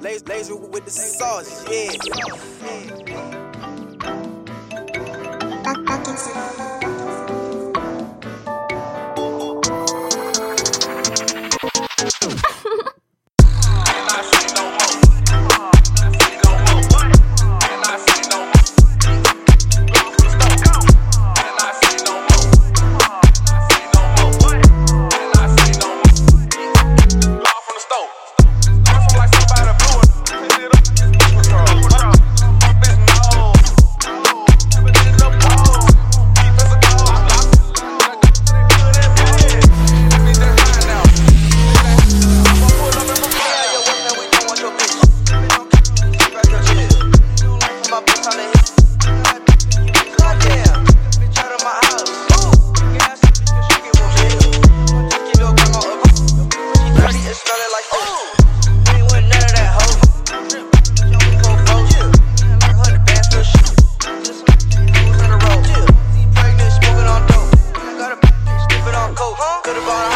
Laser, laser with the sauce, yeah. to the bottom.